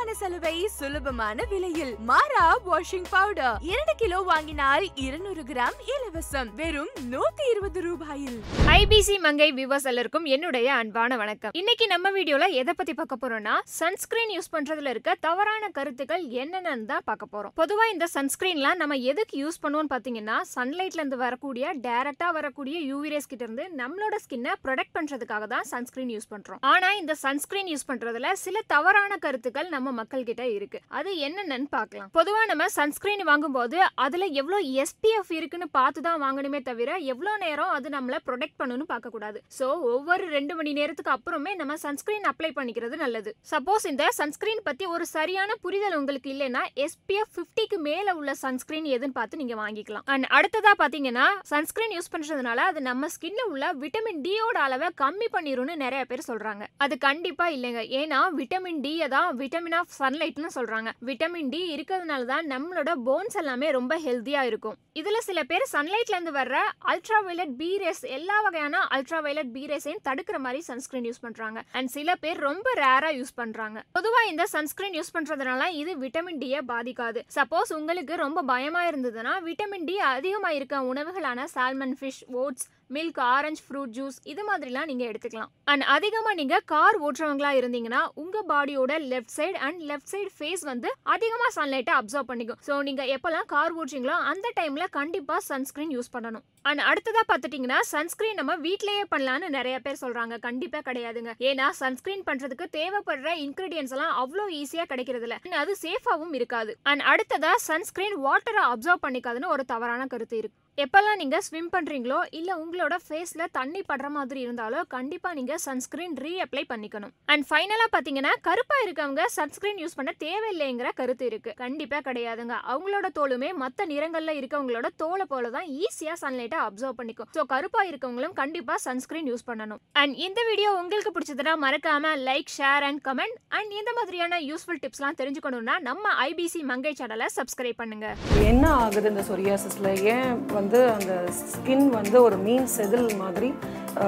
குறைவான சலுகை சுலபமான விலையில். மாரா வாஷிங் பவுடர் இரண்டு கிலோ வாங்கினால் இருநூறு கிராம் இலவசம். வெறும் நூத்தி இருபது ரூபாயில். ஐபிசி மங்கை வியூவர்ஸ் எல்லாருக்கும் என்னுடைய அன்பான வணக்கம். இன்னைக்கு நம்ம வீடியோல எதை பத்தி பார்க்க போறோம்னா சன்ஸ்கிரீன் யூஸ் பண்றதுல இருக்க தவறான கருத்துக்கள் என்னென்னு தான் பார்க்க போறோம். பொதுவா இந்த சன்ஸ்கிரீன்லாம் நம்ம எதுக்கு யூஸ் பண்ணுவோம்னு பாத்தீங்கன்னா சன்லைட்ல இருந்து வரக்கூடிய டைரக்டா வரக்கூடிய யூவி ரேஸ் கிட்ட இருந்து நம்மளோட ஸ்கின்னை ப்ரொடெக்ட் பண்றதுக்காக தான் சன்ஸ்கிரீன் யூஸ் பண்றோம். ஆனா இந்த சன்ஸ்கிரீன் யூஸ் பண்றதுல சில தவறான கருத்துக்கள் நம்ம மக்கள் கிட்ட இருக்கு. அது என்னென்னு பார்க்கலாம். பொதுவா நம்ம சன்ஸ்கிரீன் வாங்கும்போது அதுல எவ்வளவு எஸ்பிஎஃப் இருக்குன்னு பார்த்து தான் வாங்கணுமே தவிர எவ்வளவு நேரம் அது நம்மள ப்ரொடெக்ட் பண்ணணும்னு பார்க்க கூடாது. சோ ஒவ்வொரு ரெண்டு மணி நேரத்துக்கு அப்புறமே நம்ம சன்ஸ்கிரீன் அப்ளை பண்ணிக்கிறது நல்லது. சப்போஸ் இந்த சன்ஸ்கிரீன் பத்தி ஒரு சரியான புரிதல் உங்களுக்கு இல்லைன்னா எஸ்பிஎஃப் பிப்டிக்கு மேல உள்ள சன்ஸ்கிரீன் எதுன்னு பார்த்து நீங்க வாங்கிக்கலாம். அண்ட் அடுத்ததா பாத்தீங்கன்னா சன்ஸ்கிரீன் யூஸ் பண்றதுனால அது நம்ம ஸ்கின்ல உள்ள விட்டமின் டியோட அளவை கம்மி பண்ணிரும்னு நிறைய பேர் சொல்றாங்க. அது கண்டிப்பா இல்லைங்க. ஏன்னா விட்டமின் டி தான் விட்டமினா ஆஃப் சன்லைட்னு சொல்கிறாங்க விட்டமின் டி இருக்கிறதுனால தான் நம்மளோட போன்ஸ் எல்லாமே ரொம்ப ஹெல்த்தியாக இருக்கும். இதில் சில பேர் சன்லைட்லேருந்து வர்ற அல்ட்ரா வயலட் பி ரேஸ் எல்லா வகையான அல்ட்ரா வயலட் பி ரேஸையும் தடுக்கிற மாதிரி சன்ஸ்கிரீன் யூஸ் பண்ணுறாங்க அண்ட் சில பேர் ரொம்ப ரேராக யூஸ் பண்ணுறாங்க பொதுவாக இந்த சன்ஸ்கிரீன் யூஸ் பண்ணுறதுனால இது விட்டமின் டியை பாதிக்காது. சப்போஸ் உங்களுக்கு ரொம்ப பயமாக இருந்ததுன்னா விட்டமின் டி அதிகமாக இருக்க உணவுகளான salmon fish oats milk orange fruit juice இது மாதிரிலாம் நீங்கள் எடுத்துக்கலாம். அண்ட் அதிகமாக நீங்கள் கார் ஓட்டுறவங்களா இருந்தீங்கன்னா உங்கள் பாடியோட left side and left side face வந்து அதிகமாக சன்லைட்டை அப்சர்வ் பண்ணிக்கும். ஸோ நீங்கள் எப்போல்லாம் கார் ஓட்டுறீங்களோ அந்த டைமில் கண்டிப்பாக சன்ஸ்கிரீன் யூஸ் பண்ணணும். அண்ட் அடுத்ததாக பார்த்துட்டிங்கன்னா சன்ஸ்கிரீன் நம்ம வீட்லேயே பண்ணலான்னு நிறைய பேர் சொல்கிறாங்க கண்டிப்பாக கிடையாதுங்க. ஏன்னா சன்ஸ்கிரீன் பண்ணுறதுக்கு தேவைப்படுற இன்க்ரீடியன்ஸ் எல்லாம் அவ்வளோ ஈஸியாக கிடைக்கிறது இல்லை அது சேஃபாகவும் இருக்காது. அண்ட் அடுத்ததாக சன்ஸ்கிரீன் வாட்டரை அப்சர்வ் பண்ணிக்காதுன்னு ஒரு தவறான கருத்து இருக்கு. எப்போல்லாம் நீங்கள் ஸ்விம் பண்ணுறீங்களோ இல்லை உங்களோட ஃபேஸில் தண்ணி படுற மாதிரி இருந்தாலோ கண்டிப்பாக நீங்கள் சன்ஸ்கிரீன் ரீஅப்ளை பண்ணிக்கணும். அண்ட் ஃபைனலாக பார்த்தீங்கன்னா கருப்பாக இருக்கவங்க சன்ஸ்கிரீன் யூஸ் பண்ண தேவையில்லைங்கிற கருத்து இருக்குது கண்டிப்பாக கிடையாதுங்க. அவங்களோட தோலுமே மற்ற நிறங்களில் இருக்கவங்களோட தோலை போல தான் ஈஸியாக சன்லைட்டை அப்சர்வ் பண்ணிக்கும். ஸோ கருப்பாக இருக்கவங்களும் கண்டிப்பாக சன்ஸ்கிரீன் யூஸ் பண்ணணும். அண்ட் இந்த வீடியோ உங்களுக்கு பிடிச்சதுன்னா மறக்காம like share and comment and இந்த மாதிரியான யூஸ்ஃபுல் டிப்ஸ்லாம் தெரிஞ்சுக்கணும்னா நம்ம ஐபிசி மங்கை சேனலை சப்ஸ்கிரைப் பண்ணுங்க. என்ன ஆகுது இந்த சொரியாசிஸில் ஏன் வந்து அந்த ஸ்கின் வந்து ஒரு மீன் செதில் மாதிரி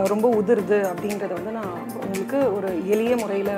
ரொம்ப உதிருது அப்படின்றத வந்து நான் உங்களுக்கு ஒரு எளிய முறையில்